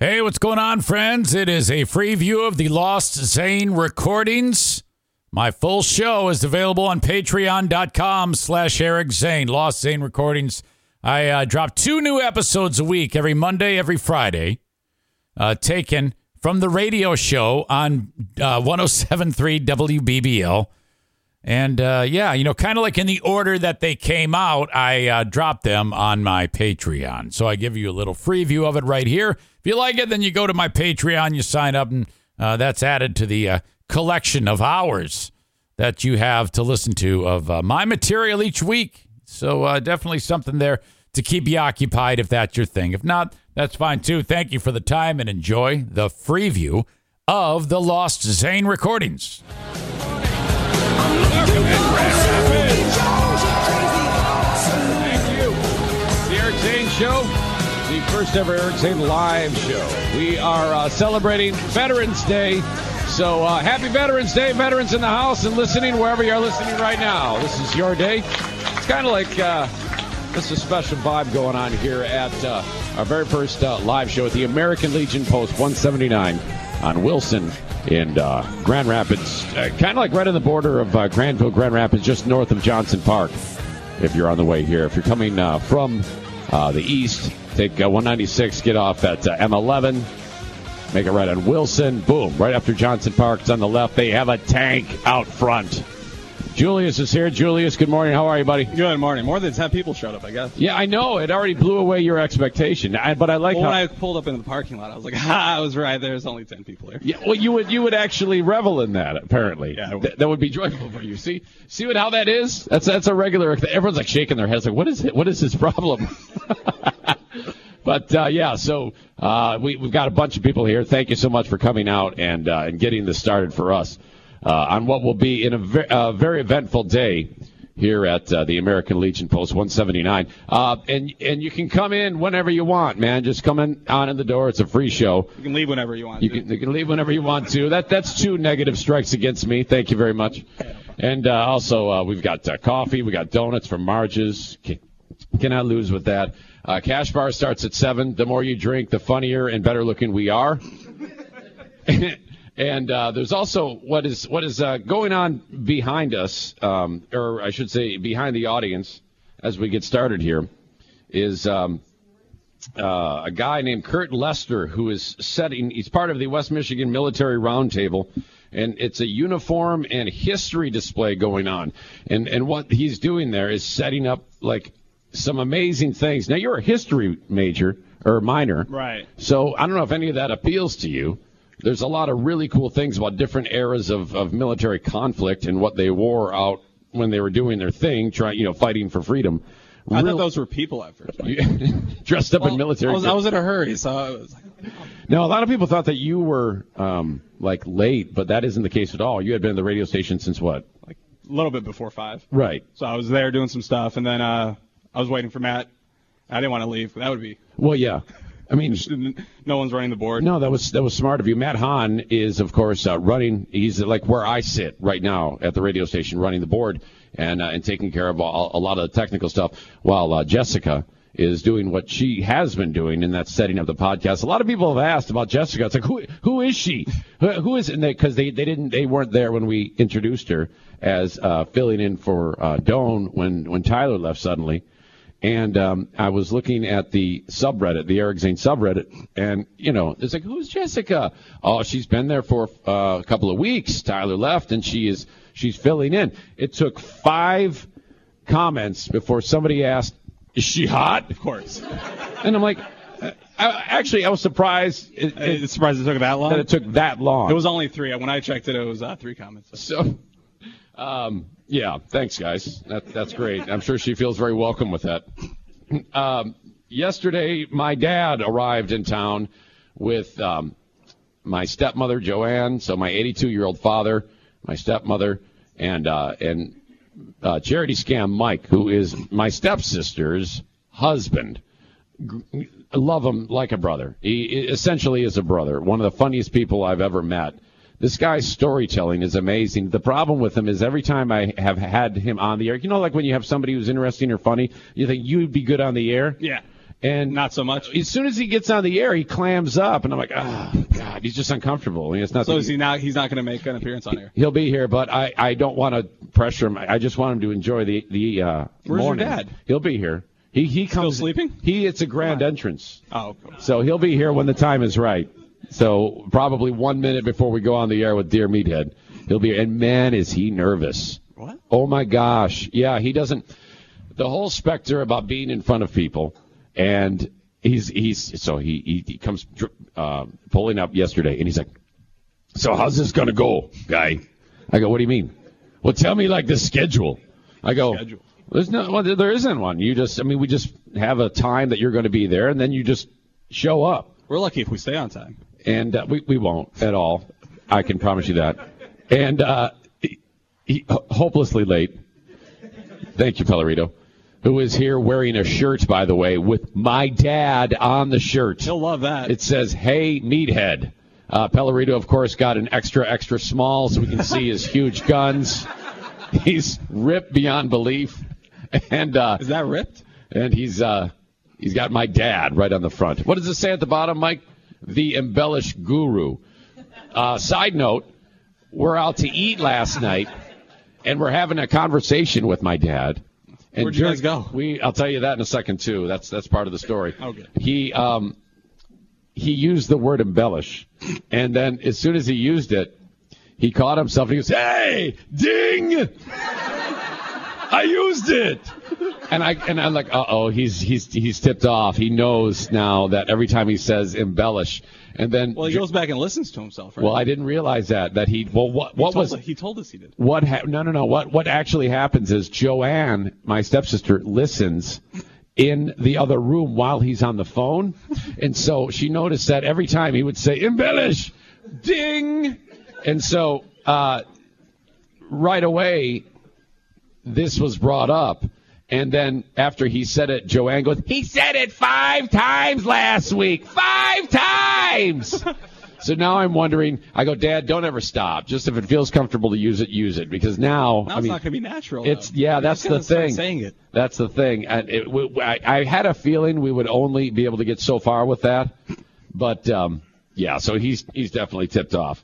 Hey, what's going on, friends? It is a free view of the Lost Zane recordings. My full show is available on patreon.com slash Eric Zane. Lost Zane recordings. I uh, drop two new episodes a week, every Monday, every Friday, uh, taken from the radio show on uh, 1073 WBBL. And uh, yeah, you know, kind of like in the order that they came out, I uh, dropped them on my Patreon. So I give you a little free view of it right here. If you like it, then you go to my Patreon, you sign up, and uh, that's added to the uh, collection of hours that you have to listen to of uh, my material each week. So uh, definitely something there to keep you occupied if that's your thing. If not, that's fine too. Thank you for the time and enjoy the free view of the Lost Zane recordings. Thank you. The Eric Zane Show, the first ever Eric Zane live show. We are uh, celebrating Veterans Day. So uh, happy Veterans Day, veterans in the house and listening wherever you're listening right now. This is your day. It's kind of like uh, this is a special vibe going on here at uh, our very first uh, live show at the American Legion Post 179 on Wilson in uh, Grand Rapids, uh, kind of like right on the border of uh, Granville, Grand Rapids, just north of Johnson Park. If you're on the way here, if you're coming uh, from uh, the east, take uh, 196, get off at uh, M11, make it right on Wilson. Boom, right after Johnson Park, it's on the left. They have a tank out front. Julius is here. Julius, good morning. How are you, buddy? Good morning. More than 10 people showed up, I guess. Yeah, I know. It already blew away your expectation. I, but I like Well, how. when I pulled up into the parking lot, I was like, ha, I was right. There's only 10 people here. Yeah, well, you would you would actually revel in that. Apparently, Yeah, would. Th- that would be joyful for you. See, see what how that is? That's that's a regular. Everyone's like shaking their heads, like, what is it? What is his problem? but uh, yeah, so uh, we we've got a bunch of people here. Thank you so much for coming out and uh, and getting this started for us on what will be in a ve- uh, very eventful day here at uh, the American Legion Post 179. Uh, and and you can come in whenever you want, man. Just come in on in the door. It's a free show. You can leave whenever you want. You to. can, you can leave whenever you want to. That that's two negative strikes against me. Thank you very much. And uh, also uh, we've got uh, coffee, we got donuts from Marge's. Can, cannot lose with that. Uh, cash bar starts at seven. The more you drink, the funnier and better looking we are. and uh, there's also what is what is uh, going on behind us, um, or I should say behind the audience, as we get started here, is. Um, uh, a guy named Curt Lester who is setting. He's part of the West Michigan Military Roundtable, and it's a uniform and history display going on. And and what he's doing there is setting up like some amazing things. Now you're a history major or minor, Right. So I don't know if any of that appeals to you. There's a lot of really cool things about different eras of, of military conflict and what they wore out when they were doing their thing, trying you know fighting for freedom. I Real- thought those were people at first. dressed up in military. I was, I was in a hurry, so I was like, Now, a lot of people thought that you were um, like late, but that isn't the case at all. You had been at the radio station since what? like a little bit before five. Right. So I was there doing some stuff, and then uh, I was waiting for Matt. I didn't want to leave. That would be. Well, yeah. I mean, No one's running the board. no, that was that was smart of you. Matt Hahn is, of course, uh, running. He's like where I sit right now at the radio station, running the board and uh, and taking care of all, a lot of the technical stuff, while uh, Jessica is doing what she has been doing, and that's setting up the podcast. A lot of people have asked about Jessica. It's like who who is she? Who, who is it? Because they, they didn't they weren't there when we introduced her as uh, filling in for uh, Doan when when Tyler left suddenly. And um, I was looking at the subreddit, the Eric Zane subreddit, and you know, it's like, who's Jessica? Oh, she's been there for uh, a couple of weeks. Tyler left, and she is she's filling in. It took five comments before somebody asked, "Is she hot?" Of course. And I'm like, uh, I, actually, I was surprised it, it, surprised it took that long. that it took that long. It was only three. When I checked it, it was uh, three comments. So, um, yeah, thanks, guys. That, that's great. I'm sure she feels very welcome with that. Um, yesterday, my dad arrived in town with um, my stepmother, Joanne, so my 82 year old father, my stepmother, and uh, and uh, charity scam Mike, who is my stepsister's husband. Love him like a brother. He essentially is a brother. One of the funniest people I've ever met. This guy's storytelling is amazing. The problem with him is every time I have had him on the air, you know, like when you have somebody who's interesting or funny, you think you'd be good on the air. Yeah. And Not so much. As soon as he gets on the air, he clams up, and I'm like, oh God, he's just uncomfortable. I mean, it's not. So is he not? He's not going to make an appearance on air. He'll be here, but I, I don't want to pressure him. I just want him to enjoy the the. Uh, Where's your dad? He'll be here. He he comes Still sleeping? He it's a grand entrance, Oh, cool. so he'll be here when the time is right. So probably one minute before we go on the air with Dear Meathead, he'll be. And man, is he nervous! What? Oh my gosh, yeah, he doesn't. The whole specter about being in front of people, and he's he's so he he, he comes uh, pulling up yesterday, and he's like, "So how's this gonna go, guy?" I go, "What do you mean?" Well, tell me like the schedule. I go, Schedule. "There's no, well, there isn't one. You just, I mean, we just have a time that you're going to be there, and then you just show up." We're lucky if we stay on time. And uh, we we won't at all. I can promise you that. And uh, he, he, hopelessly late. Thank you, Pellerito, who is here wearing a shirt, by the way, with my dad on the shirt. He'll love that. It says, "Hey, meathead." Uh, Pellerito, of course, got an extra extra small so we can see his huge guns. He's ripped beyond belief, and uh, is that ripped? and he's uh, he's got my dad right on the front. What does it say at the bottom, Mike? The embellished guru. Uh, side note: We're out to eat last night, and we're having a conversation with my dad. And Where'd you guys go? We I'll tell you that in a second too. That's that's part of the story. Okay. He um he used the word embellish, and then as soon as he used it, he caught himself and he goes, "Hey, ding!" I used it. And I and I'm like, uh oh, he's he's he's tipped off. He knows now that every time he says embellish, and then Well, he goes back and listens to himself, right? well, I didn't realize that that he well what what told was us- he told us he did. what ha- no no no what what actually happens is Joanne, my stepsister, listens in the other room while he's on the phone, and so she noticed that every time he would say embellish, ding, and so uh, right away this was brought up. And then after he said it, Joanne goes, He said it five times last week. Five times! so now I'm wondering, I go, Dad, don't ever stop. Just if it feels comfortable to use it, use it. Because now, Now I it's not going to be natural. it's, though. yeah, that's the thing. Saying it. That's the thing. And it, w- I, I had a feeling we would only be able to get so far with that. But, um, yeah, so he's, he's definitely tipped off.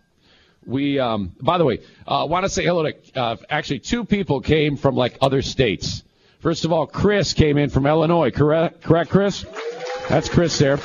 We, um, by the way, uh, want to say hello to uh, actually two people came from like other states. First of all, Chris came in from Illinois. Correct, correct, Chris? That's Chris there,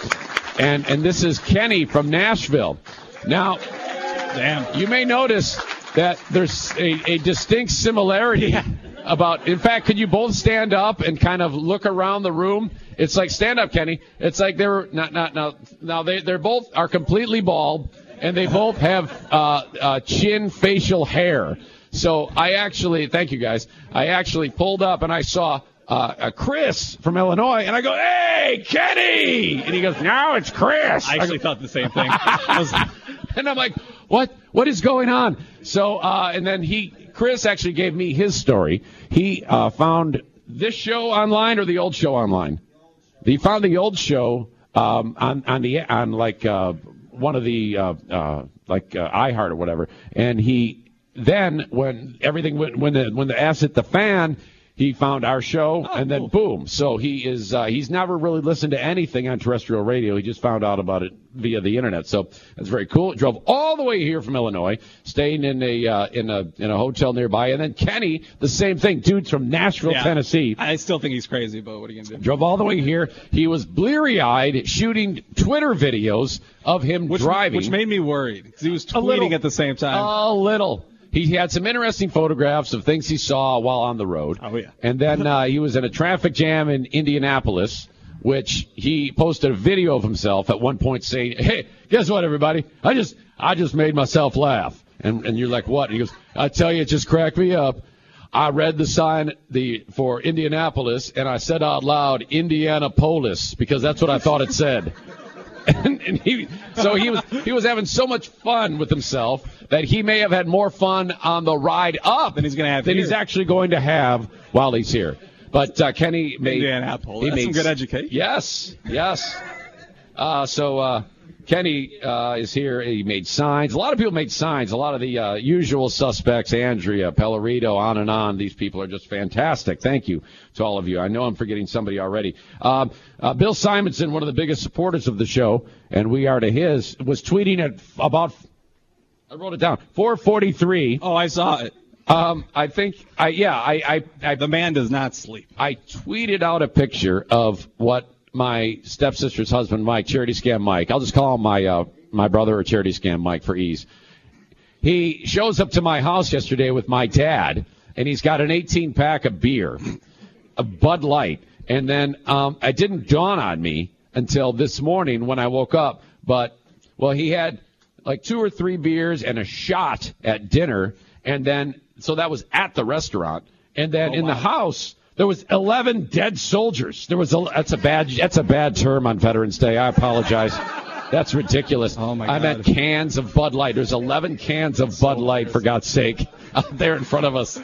and and this is Kenney from Nashville. Now, Damn. you may notice that there's a, a distinct similarity about. In fact, could you both stand up and kind of look around the room? It's like stand up, Kenney. It's like they're not not now now they they're both are completely bald and they both have uh, uh, chin facial hair. So I actually thank you guys. I actually pulled up and I saw. Uh, a Chris from Illinois, and I go, "Hey, Kenney!" And he goes, "Now it's Chris." I actually thought the same thing. Was, and I'm like, what? What is going on? So, uh, and then he, Chris actually gave me his story. He uh, found this show online or the old show online. He found the old show um, on on the on like uh, one of the uh, uh, like uh, iHeart or whatever, and he then when everything went when the when the ass hit the fan. He found our show, and then boom. So he is uh, he's never really listened to anything on terrestrial radio. He just found out about it via the internet. So that's very cool. Drove all the way here from Illinois, staying in a uh, in a in a hotel nearby, and then Kenney, the same thing. Dude's from Nashville, yeah. Tennessee. I still think he's crazy, but what are you to do? Drove all the way here. He was bleary eyed shooting Twitter videos of him Which, driving. which made me worried because he was A little. tweeting at the same time. A little. He had some interesting photographs of things he saw while on the road. Oh, yeah. And then uh, he was in a traffic jam in Indianapolis, which he posted a video of himself at one point saying, "Hey, guess what, everybody? I just I just made myself laugh." And and you're like, "What?" And he goes, "I tell you, it just cracked me up." I read the sign the for Indianapolis, and I said out loud, "Indianapolis," because that's what I thought it said. And, and he so he was he was having so much fun with himself that he may have had more fun on the ride up Than he's gonna have than here. he's actually going to have while he's here. But uh, Kenney made Indianapolis. he That's some good education. Yes, yes. Uh, so uh, Kenney uh, is here. He made signs. A lot of people made signs. A lot of the uh, usual suspects, Andrea, Pellerito, on and on. These people are just fantastic. Thank you to all of you. I know I'm forgetting somebody already. Um, uh, Bill Simonson, one of the biggest supporters of the show, and we are to his, was tweeting at about, I wrote it down, 443. Oh, I saw it. Um, I think, I yeah, I, I, I, The man does not sleep. I tweeted out a picture of what my stepsister's husband, Mike, charity scam Mike. I'll just call him my uh, my brother or charity scam Mike for ease. He shows up to my house yesterday with my dad, and he's got an 18 pack of beer, a Bud Light, and then um, it didn't dawn on me until this morning when I woke up. But well, he had like two or three beers and a shot at dinner, and then so that was at the restaurant, and then in the house there was 11 dead soldiers. There was a, that's a bad that's a bad term on Veterans Day. I apologize. That's ridiculous. Oh, my I meant God. cans of Bud Light. There's 11 cans of Bud Light for God's sake out there in front of us.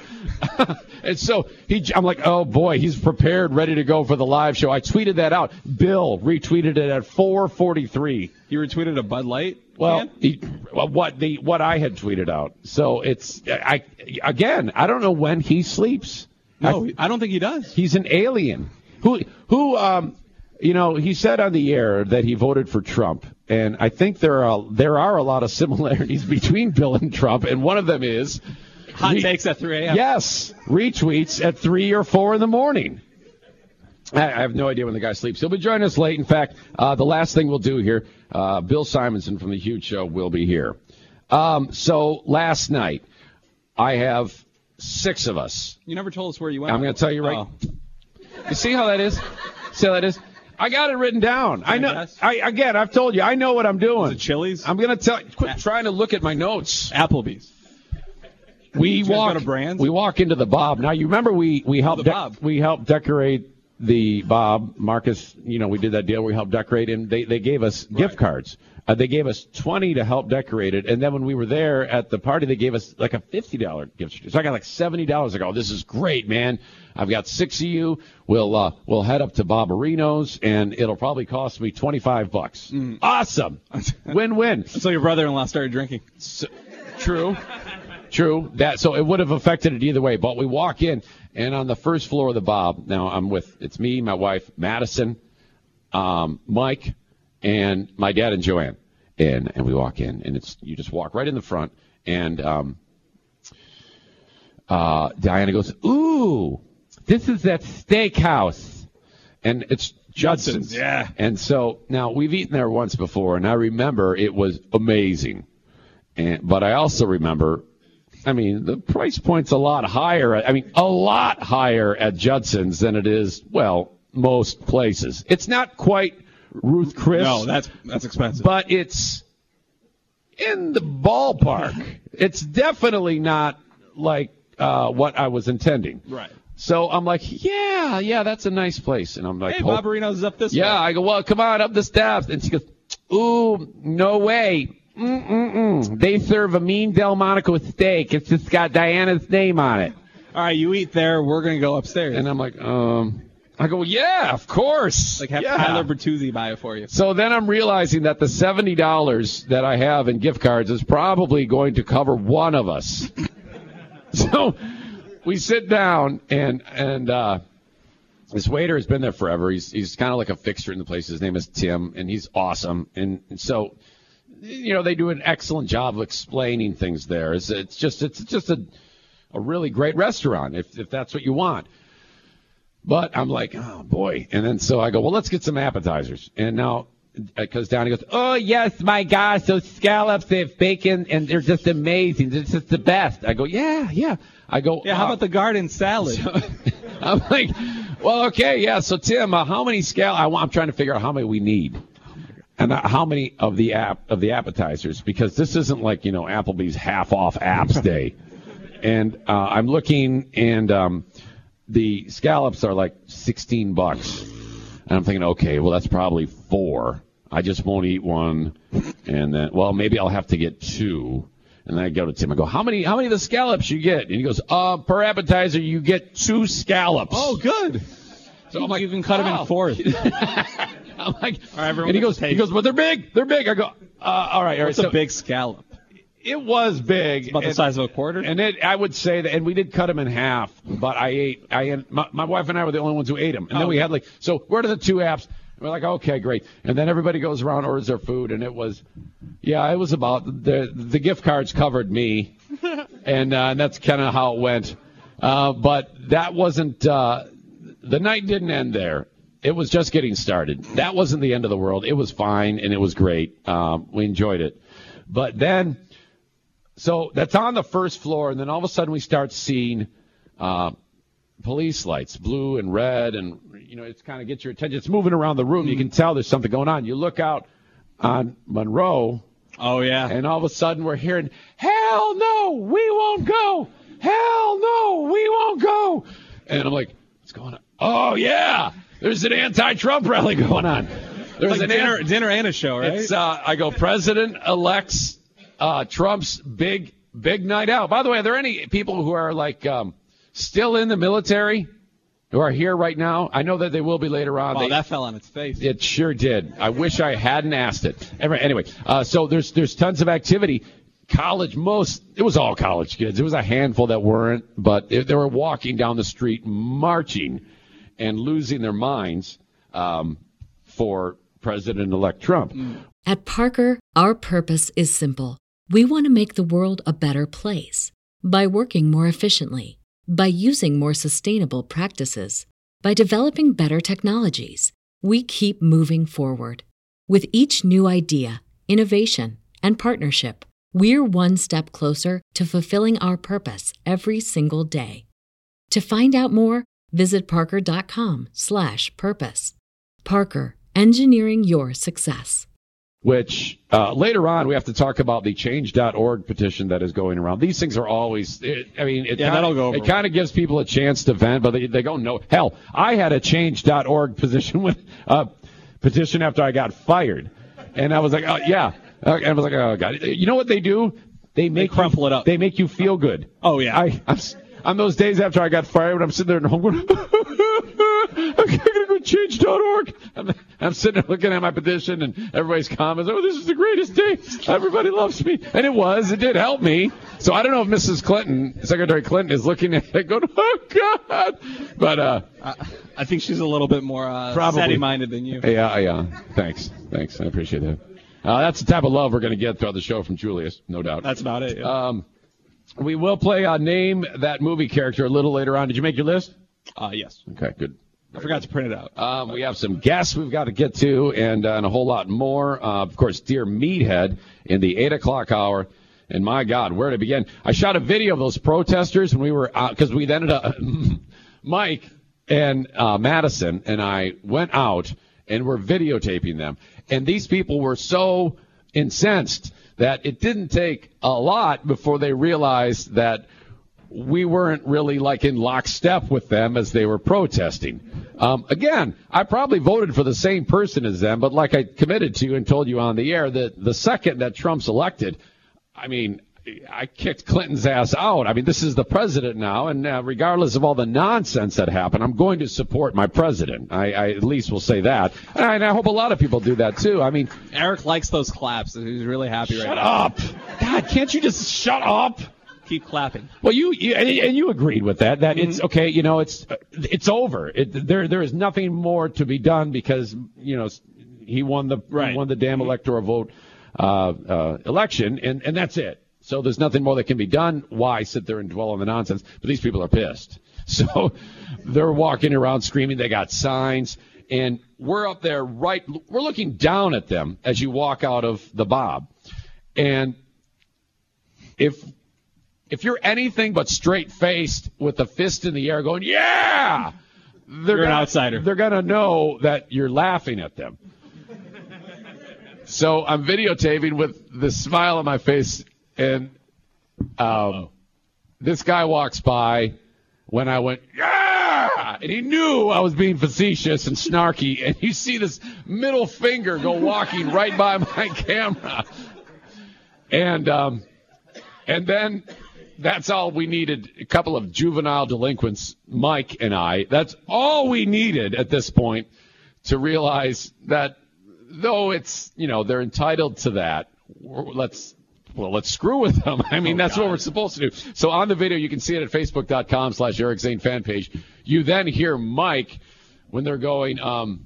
and so he, I'm like, oh boy, he's prepared, ready to go for the live show. I tweeted that out. Bill retweeted it at 4:43. You retweeted a Bud Light? Well, he, well, what the what I had tweeted out. So it's I again, I don't know when he sleeps. No, I- I don't think he does. He's an alien. Who who um you know, he said on the air that he voted for Trump, and I think there are there are a lot of similarities between Bill and Trump, and one of them is Hot re- takes at 3 a.m. Yes, retweets at three or four in the morning. I I have no idea when the guy sleeps. He'll be joining us late. In fact, uh, the last thing we'll do here, uh, Bill Simonson from the Huge Show will be here. Um, so last night, I have six of us You never told us where you went. I'm going to tell you right. Oh. You see how that is? See how that is? I got it written down. I I know. guess. I again, I've told you, I know what I'm doing. Chili's? I'm going to tell. Quit trying to look at my notes. Applebee's. We walk. Brands? We walk into the Bob. Now you remember we we helped the de- Bob. we helped decorate the Bob Marcus. You know we did that deal. We helped decorate, and they they gave us gift cards. Uh, they gave us twenty to help decorate it, and then when we were there at the party, they gave us like a fifty dollar gift. So I got like seventy dollars. I go, this is great, man. I've got six of you. We'll uh, we'll head up to Bobarino's, and it'll probably cost me twenty five bucks. Mm. Awesome, win win. So your brother-in-law started drinking. So, true. True. That so it would have affected it either way. But we walk in, and on the first floor of the Bob, now I'm with it's me, my wife, Madison, um, Mike, and my dad and Joanne. And and we walk in, and it's you just walk right in the front, and um, uh, Diana goes, "Ooh, this is that steakhouse," and it's Judson's. Judson's, yeah. And so now we've eaten there once before, and I remember it was amazing. And but I also remember, I mean, the price point's a lot higher. I mean, a lot higher at Judson's than it is, well, most places. It's not quite Ruth Chris. No, that's that's expensive. but it's in the ballpark. it's definitely not like uh, what I was intending. right. So I'm like, yeah, yeah, that's a nice place. And I'm like, Hey, Bobarino's up this yeah, way. I go, well, come on up the steps. And she goes, ooh, no way. Mm-mm-mm. They serve a mean Delmonico steak. It's just got Diana's name on it. All right, you eat there. We're gonna go upstairs. And I'm like, um, I go, yeah, of course. like have yeah. Tyler Bertuzzi buy it for you. So then I'm realizing that the seventy dollars that I have in gift cards is probably going to cover one of us. so we sit down and and uh, this waiter has been there forever. He's he's kind of like a fixture in the place. His name is Tim, and he's awesome. And, and so you know they do an excellent job of explaining things there. It's, it's just it's just a a really great restaurant if if that's what you want. But I'm like, oh boy. And then so I go, well, let's get some appetizers. And now, because Donnie goes, oh yes, my gosh, those scallops, they have bacon, and they're just amazing. They're just the best. I go, yeah, yeah. I go, Yeah, how uh, about the garden salad? I'm like, well, okay, yeah. So Tim, uh, how many scallops? I'm trying to figure out how many we need, and how many of the app of the appetizers because this isn't like you know Applebee's half off apps day, and uh, I'm looking and um, the scallops are like 16 bucks, and I'm thinking, okay, well that's probably four. I just won't eat one, and then well maybe I'll have to get two. And then I go to Tim. I go, how many how many of the scallops you get? And he goes, uh, per appetizer you get two scallops. oh, good. so I'm like, you can cut them in fourth. I'm like, All right, everyone and he goes, he goes, but they're big, they're big. I go, uh, all right, all right. What's so a big scallop? it was big, About the and- size of a quarter. and it, I would say that, and we did cut them in half, but I ate, I, my, my wife and I were the only ones who ate them. And then Oh, we okay. had like, so where are the two apps? And we're like, okay, great. And then everybody goes around, orders their food, and it was, yeah, it was about, the, the gift cards covered me. and, uh, and that's kind of how it went. Uh, but that wasn't, uh, the night didn't end there. It was just getting started. That wasn't the end of the world. It was fine and it was great. Um, we enjoyed it. But then, so that's on the first floor, and then all of a sudden we start seeing uh, police lights, blue and red, and you know it's kind of gets your attention. It's moving around the room. You can tell there's something going on. You look out on Monroe, oh yeah. and all of a sudden we're hearing, "Hell no, we won't go! Hell no, we won't go!" And I'm like, "What's going on?" Oh yeah, there's an anti-Trump rally going on. There's like an dinner, an- dinner and a show, right? it's uh, I go President elects uh, Trump's big big night out. By the way, are there any people who are like um, still in the military who are here right now? I know that they will be later on. wow, They- that fell on its face. it sure did. I wish I hadn't asked it. Anyway, uh, so there's there's tons of activity. College, most it was all college kids. It was a handful that weren't, but they were walking down the street, marching, and losing their minds um, for President-elect Trump. At Parker, our purpose is simple. We want to make the world a better place by working more efficiently, by using more sustainable practices, by developing better technologies. We keep moving forward. With each new idea, innovation, and partnership, we're one step closer to fulfilling our purpose every single day. To find out more, visit parker.com/purpose. Parker, engineering your success. which uh, later on we have to talk about the change.org petition that is going around. These things are always, it, I mean, it Yeah, kinda, that'll go It kind of gives people a chance to vent, but they, they go, no. Hell, I had a change.org position with, uh, petition after I got fired. And I was like, oh, yeah. Uh, and I was like, oh, God. You know what they do? They make crumple you, it up. They make you feel good. Oh, yeah. I, I'm, s- on those days after I got fired, when I'm sitting there at home going, I'm gonna go to change.org. I'm, I'm sitting there looking at my petition and everybody's comments. Oh, this is the greatest day. Everybody loves me, and it was. It did help me. So I don't know if Mrs. Clinton, Secretary Clinton, is looking at it going, oh God. But uh, I, I think she's a little bit more uh, Probably. steady-minded than you. yeah, yeah. Thanks, thanks. I appreciate that. Uh, that's the type of love we're going to get throughout the show from Julius, no doubt. That's about it. yeah. Um, we will play uh, name that movie character a little later on. Did you make your list? Uh, yes. Okay, good. I forgot to print it out. Um, we have some guests we've got to get to, and, uh, and a whole lot more. Uh, of course, dear Meathead in the eight o'clock hour. And my God, where to begin? I shot a video of those protesters when we were out, because we ended up Mike and uh, Madison and I went out and were videotaping them, and these people were so incensed that it didn't take a lot before they realized that we weren't really like in lockstep with them as they were protesting. Um, again, I probably voted for the same person as them, but like I committed to and told you on the air, that the second that Trump's elected, I mean, I kicked Clinton's ass out. I mean, this is the president now, and uh, regardless of all the nonsense that happened, I'm going to support my president. I, I at least will say that, and I, and I hope a lot of people do that too. I mean, Eric likes those claps. He's really happy right now. shut up, God! Can't you just shut up? Keep clapping. Well, you, you and, and you agreed with that. That it's okay. You know, it's it's over. It, there there is nothing more to be done because you know he won the he won the damn electoral vote uh, uh, election, and and that's it. So there's nothing more that can be done. Why sit there and dwell on the nonsense? But these people are pissed. So they're walking around screaming. They got signs, and we're up there right. We're looking down at them as you walk out of the Bob, and if if you're anything but straight faced with a fist in the air going, yeah, they're You're an gonna- outsider. They're going to know that you're laughing at them. So I'm videotaping with the smile on my face, and um, this guy walks by when I went, yeah, and he knew I was being facetious and snarky, and you see this middle finger go walking right by my camera, and um, and then that's all we needed. A couple of juvenile delinquents, Mike and I. That's all we needed at this point to realize that though it's you know they're entitled to that, let's well, let's screw with them. I mean, oh, that's God. what we're supposed to do. So on the video, you can see it at facebook.com slash Eric Zane fan page. You then hear Mike when they're going, um,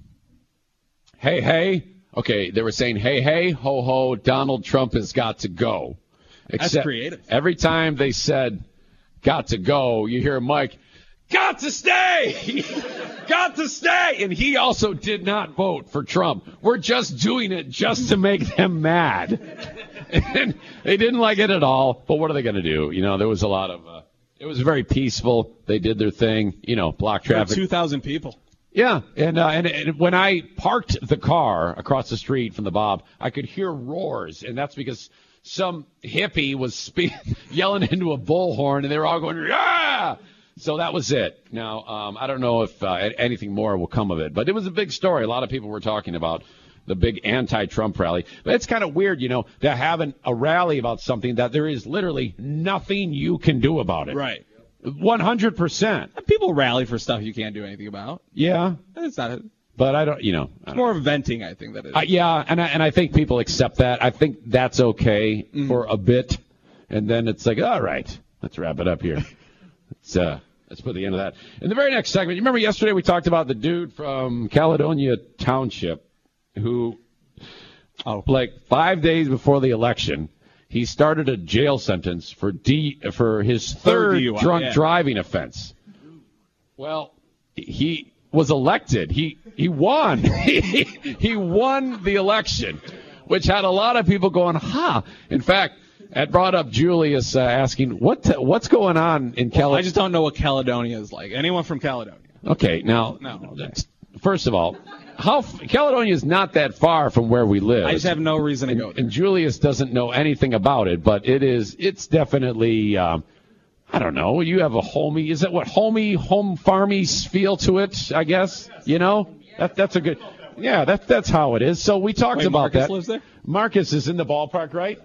hey, hey. Okay, they were saying, hey, hey, ho, ho, Donald Trump has got to go. Except that's creative. Every time they said, got to go, you hear Mike, got to stay! got to stay! And he also did not vote for Trump. We're just doing it just to make them mad. and they didn't like it at all, but what are they going to do? You know, there was a lot of, uh, it was very peaceful. They did their thing, you know, block traffic. 2,000 people. Yeah, and, uh, and, and when I parked the car across the street from the Bob, I could hear roars, and that's because some hippie was spe- yelling into a bullhorn, and they were all going, yeah! So that was it. Now, um, I don't know if uh, anything more will come of it, but it was a big story. A lot of people were talking about the big anti-Trump rally. But it's kind of weird, you know, to have an, a rally about something that there is literally nothing you can do about it. Right. 100%. People rally for stuff you can't do anything about. Yeah. It's not. A, but I don't, you know. It's more of venting, I think that is. Uh, yeah, and I, and I think people accept that. I think that's okay mm-hmm. for a bit, and then it's like, all right, let's wrap it up here. let's uh, let's put the end of that. In the very next segment, you remember yesterday we talked about the dude from Caledonia Township who, oh. like five days before the election, he started a jail sentence for D for his third, third drunk yeah. driving offense. Well, he was elected. He he won. he won the election, which had a lot of people going, "Ha!" Huh. In fact, it brought up Julius uh, asking, "What what's going on in Caledonia?" Well, I just don't know what Caledonia is like. Anyone from Caledonia? Okay, now, no, first of all, how Caledonia is not that far from where we live. I just have no reason to go there. And Julius doesn't know anything about it, but it is. It's definitely. Um, I don't know. You have a homey. Is that what homey, home farmy feel to it? I guess. You know. That that's a good. Yeah, that that's how it is. So we talked Wait, about Marcus that. Lives there? Marcus is in the ballpark, right?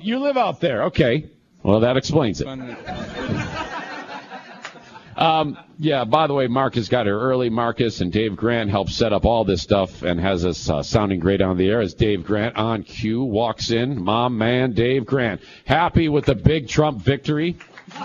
You live out there. Okay. Well, that explains it. Um, yeah, by the way, Marcus got here early. Marcus and Dave Grant helped set up all this stuff and has us uh, sounding great on the air as Dave Grant on cue walks in. Mom, man, Dave Grant. Happy with the big Trump victory.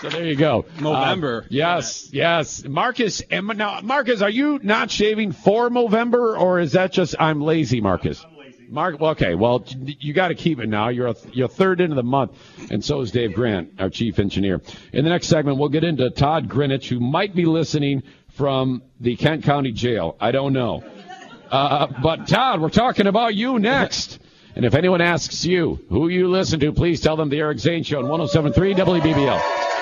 so there you go. November. Uh, yes, yes. Marcus, now, Marcus, are you not shaving for November or is that just I'm lazy, Marcus? Mark, Well, okay, well, you got to keep it now. You're a, you're third into the month, and so is Dave Grant, our chief engineer. In the next segment, we'll get into Todd Grinage, who might be listening from the Kent County Jail. I don't know. Uh, but Todd, we're talking about you next. And if anyone asks you who you listen to, please tell them the Eric Zane Show on 107.3 WBBL.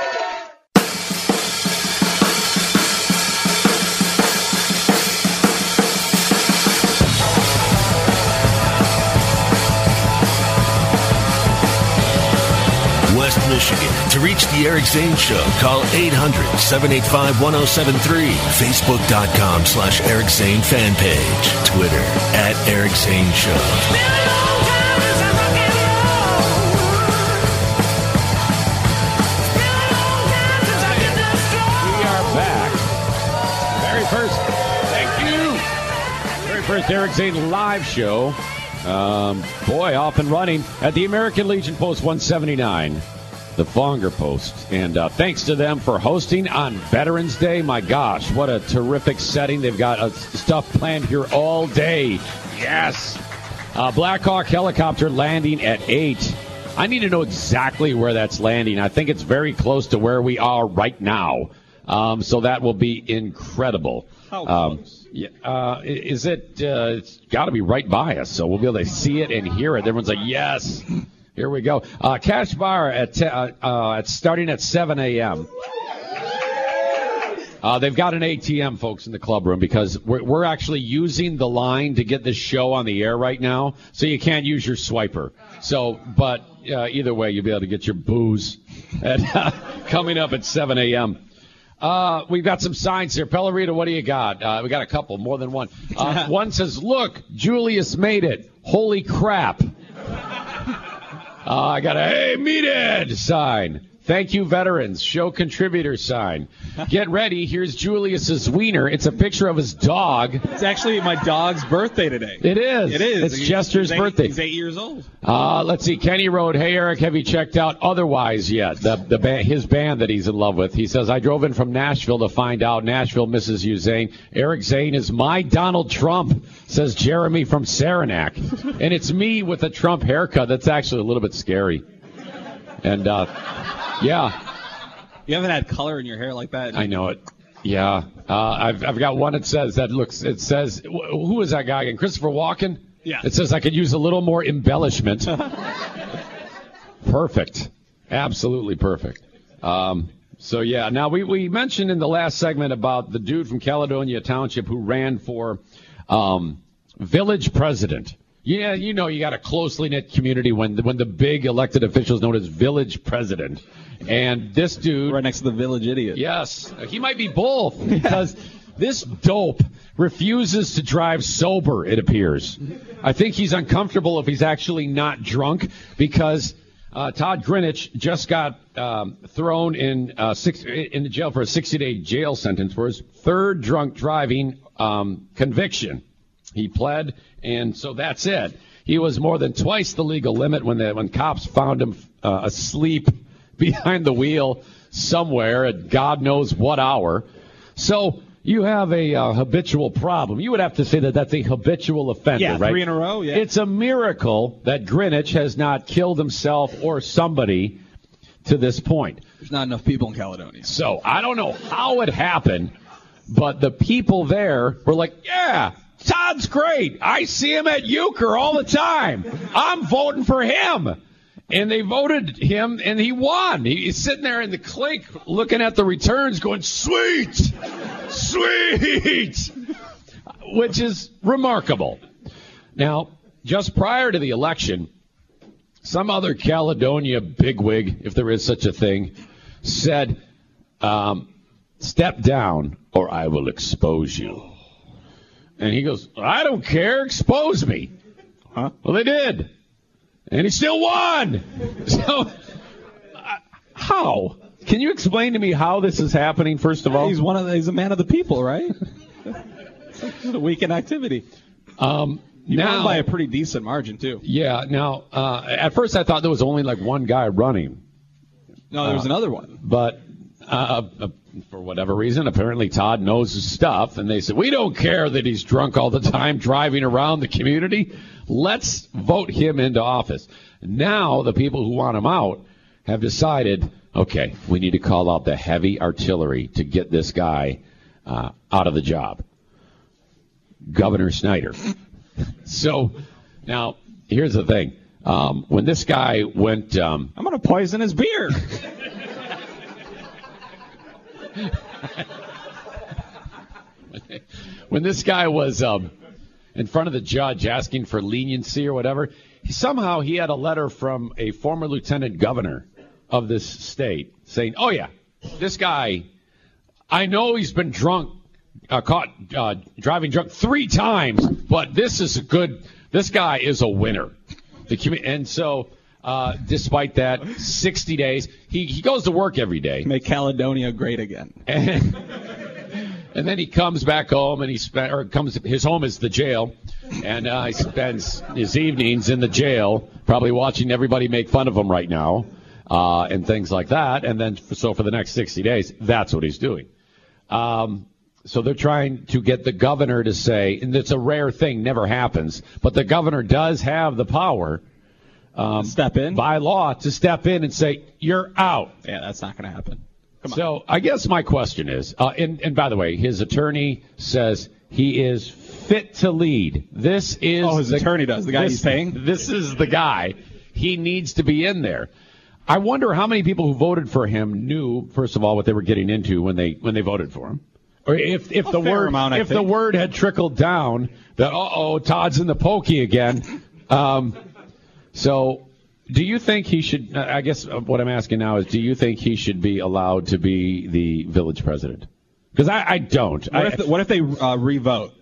The Eric Zane Show, call 800-785-1073. Facebook.com slash Eric Zane fan page. Twitter at Eric Zane Show. We are back. Very first, thank you. Very first Eric Zane live show. Um, boy, off and running at the American Legion Post 179 the Fonger Post. And uh, thanks to them for hosting on Veterans Day. My gosh, what a terrific setting. They've got uh, stuff planned here all day. Yes. Uh, Blackhawk helicopter landing at 8. I need to know exactly where that's landing. I think it's very close to where we are right now. Um, so that will be incredible. How um. Yeah, uh, is it? Uh, it's got to be right by us, so we'll be able to see it and hear it. Everyone's like, "Yes." Here we go. Uh, cash bar at, t- uh, uh, at starting at 7 a.m. Uh, they've got an ATM, folks, in the club room because we're, we're actually using the line to get this show on the air right now, so you can't use your swiper. So, but uh, either way, you'll be able to get your booze at, uh, coming up at 7 a.m. Uh, we've got some signs here. Pellerito, what do you got? Uh, we got a couple, more than one. Uh, one says, "Look, Julius made it. Holy crap!" Uh, I got a hey meathead sign. Thank you, veterans. Show contributor sign. Get ready. Here's Julius's wiener. It's a picture of his dog. It's actually my dog's birthday today. It is. It is. It's He's- Jester's he's eight- birthday. He's eight years old. Uh, let's see. Kenney wrote, "Hey Eric, have you checked out Otherwise yet? The the band, his band that he's in love with." He says, "I drove in from Nashville to find out Nashville misses you, Zane. Eric Zane is my Donald Trump," says Jeremy from Saranac, and it's me with a Trump haircut. That's actually a little bit scary. And uh, yeah, You haven't had color in your hair like that. I know it. Yeah, uh, I've I've got one that says that looks. It says wh- who is that guy again? Christopher Walken. Yeah. It says I could use a little more embellishment. perfect, absolutely perfect. Um, so yeah, now we we mentioned in the last segment about the dude from Caledonia Township who ran for um, village president. Yeah, you know you got a closely knit community when the, when the big elected official is known as village president, and this dude right next to the village idiot. Yes, he might be both because this dope refuses to drive sober. It appears. I think he's uncomfortable if he's actually not drunk because uh, Todd Grinage just got um, thrown in uh, six in the jail for a 60-day jail sentence for his third drunk driving um, conviction. He pled, and so that's it. He was more than twice the legal limit when the, when cops found him uh, asleep behind the wheel somewhere at God knows what hour. So you have a uh, habitual problem. You would have to say that that's a habitual offender, Yeah, right? three in a row, yeah. It's a miracle that Grinage has not killed himself or somebody to this point. There's not enough people in Caledonia. So I don't know how it happened, but the people there were like, yeah, Todd's great. I see him at Euchre all the time. I'm voting for him. And they voted him, and he won. He's sitting there in the clink looking at the returns going, sweet, sweet, which is remarkable. Now, just prior to the election, some other Caledonia bigwig, if there is such a thing, said, um, step down or I will expose you. And he goes, I don't care, expose me. Huh? Well, they did. And he still won. So, uh, how? Can you explain to me how this is happening, first of all? He's one of the, he's a man of the people, right? It's a weekend activity. Um, You won now, by a pretty decent margin too. yeah, now, uh, at first I thought there was only like one guy running. No, there was another one. but uh, uh, for whatever reason, apparently Todd knows his stuff, and they said we don't care that he's drunk all the time driving around the community. Let's vote him into office. Now the people who want him out have decided, okay, we need to call out the heavy artillery to get this guy uh, out of the job. Governor Snyder. so now here's the thing. Um, when this guy went, um, I'm gonna poison his beer. when this guy was um, in front of the judge asking for leniency or whatever, somehow he had a letter from a former lieutenant governor of this state saying, "Oh yeah, this guy, I know he's been drunk, uh, caught uh, driving drunk three times, but this is a good. This guy is a winner." The and so. Uh, despite that, 60 days. He, he goes to work every day. Make Caledonia great again. And, and then he comes back home and he spent, or comes, his home is the jail. And uh, he spends his evenings in the jail, probably watching everybody make fun of him right now uh, and things like that. And then, so for the next 60 days, that's what he's doing. Um, so they're trying to get the governor to say, and it's a rare thing, never happens, but the governor does have the power Step in. by law to step in and say, you're out. Yeah, that's not gonna happen. Come on. So I guess my question is, uh, and, and by the way, his attorney says he is fit to lead. This is Oh, his attorney does, the guy this- he's paying? This is the guy. He needs to be in there. I wonder how many people who voted for him knew, first of all, what they were getting into when they when they voted for him, or if if the word amount, if the word had trickled down that uh oh Todd's in the pokey again. Um, so, do you think he should? I guess uh, what I'm asking now is, do you think he should be allowed to be the village president? Because I, I don't. What I, if, what if they uh, revote?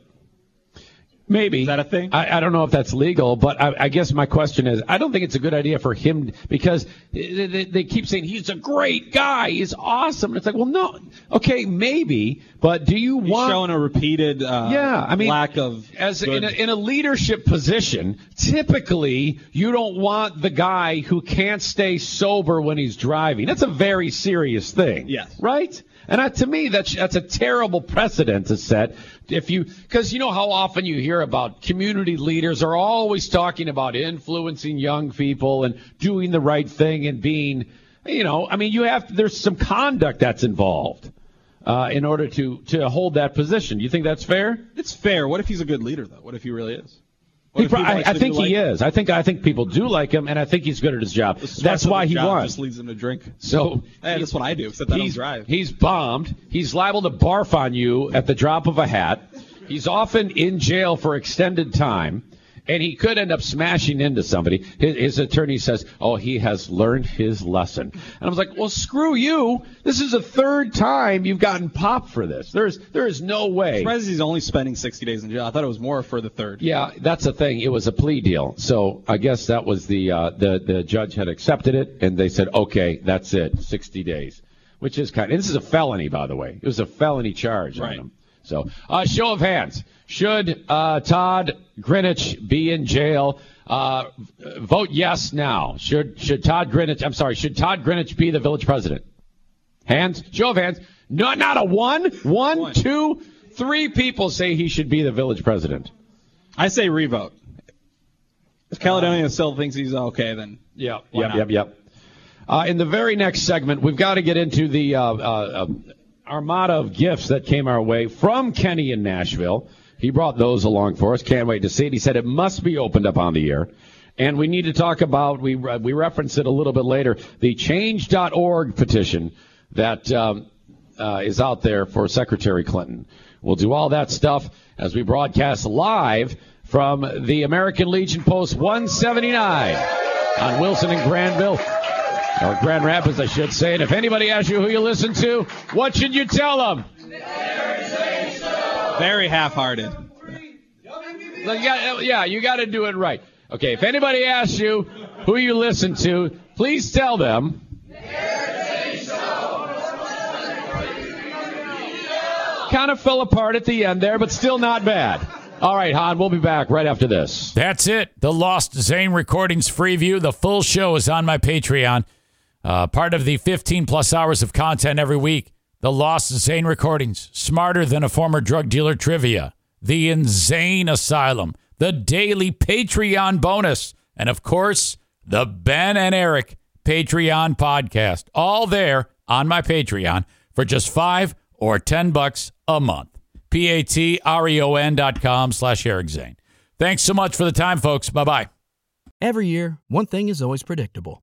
Maybe Is that a thing? I, I don't know if that's legal, but I, I guess my question is, I don't think it's a good idea for him because they, they, they keep saying he's a great guy, he's awesome. And it's like, well, no, okay, maybe, but do you He's want? showing a repeated uh, yeah, I mean, lack of as in a, in a leadership position, typically you don't want the guy who can't stay sober when he's driving. That's a very serious thing. Yes. Right. And that, to me, that's that's a terrible precedent to set. If you, because you know how often you hear about community leaders are always talking about influencing young people and doing the right thing and being, you know, I mean, you have there's some conduct that's involved uh, in order to to hold that position. Do you think that's fair? It's fair. What if he's a good leader, though? What if he really is? Pro- I, I think he him? is. I think I think people do like him, and I think he's good at his job. That's why he job won. Just leads him to drink. So Hey, that's what I do. Except I he's, drive. he's bombed. He's liable to barf on you at the drop of a hat. He's often in jail for extended time, and he could end up smashing into somebody. His, his attorney says, "Oh, he has learned his lesson." And I was like, "Well, screw you! This is the third time you've gotten popped for this. There's there is no way." surprised he's only spending 60 days in jail. I thought it was more for the third. Yeah, that's the thing. It was a plea deal, so I guess that was the uh, the the judge had accepted it, and they said, okay, that's it, 60 days, which is kind. Of, this is a felony, by the way. It was a felony charge on him. So, uh, show of hands: should uh, Todd Grinage be in jail? Uh, vote yes now. Should should Todd Grinage? I'm sorry. Should Todd Grinage be the village president? Hands. Show of hands. No, not a one. One, One. two, three people say he should be the village president. I say revote. If Caledonia still thinks he's okay, then Yeah, Why yep, yep, yep. Uh, in the very next segment, we've got to get into the uh, uh, uh, armada of gifts that came our way from Kenney in Nashville. He brought those along for us. Can't wait to see it. He said it must be opened up on the air. And we need to talk about, we, uh, we reference it a little bit later, the change.org petition that um, uh, is out there for Secretary Clinton. We'll do all that stuff as we broadcast live from the American Legion Post 179 on Wilson and Grandville. Or Grand Rapids, I should say. And if anybody asks you who you listen to, what should you tell them? very half-hearted. Yeah, yeah, you got to do it right. Okay, if anybody asks you who you listen to, please tell them. Kind of fell apart at the end there, but still not bad. All right, Han, we'll be back right after this. That's it. The Lost Zane Recordings free view. The full show is on my Patreon. Uh, part of the 15 plus hours of content every week. The Lost Zane Recordings. Smarter than a former drug dealer trivia. The Insane Asylum. The daily Patreon bonus. And of course, the Ben and Eric Patreon podcast. All there on my Patreon for just five or 10 bucks a month. P-A-T-R-E-O-N dot com slash Eric Zane. Thanks so much for the time, folks. Bye-bye. Every year, one thing is always predictable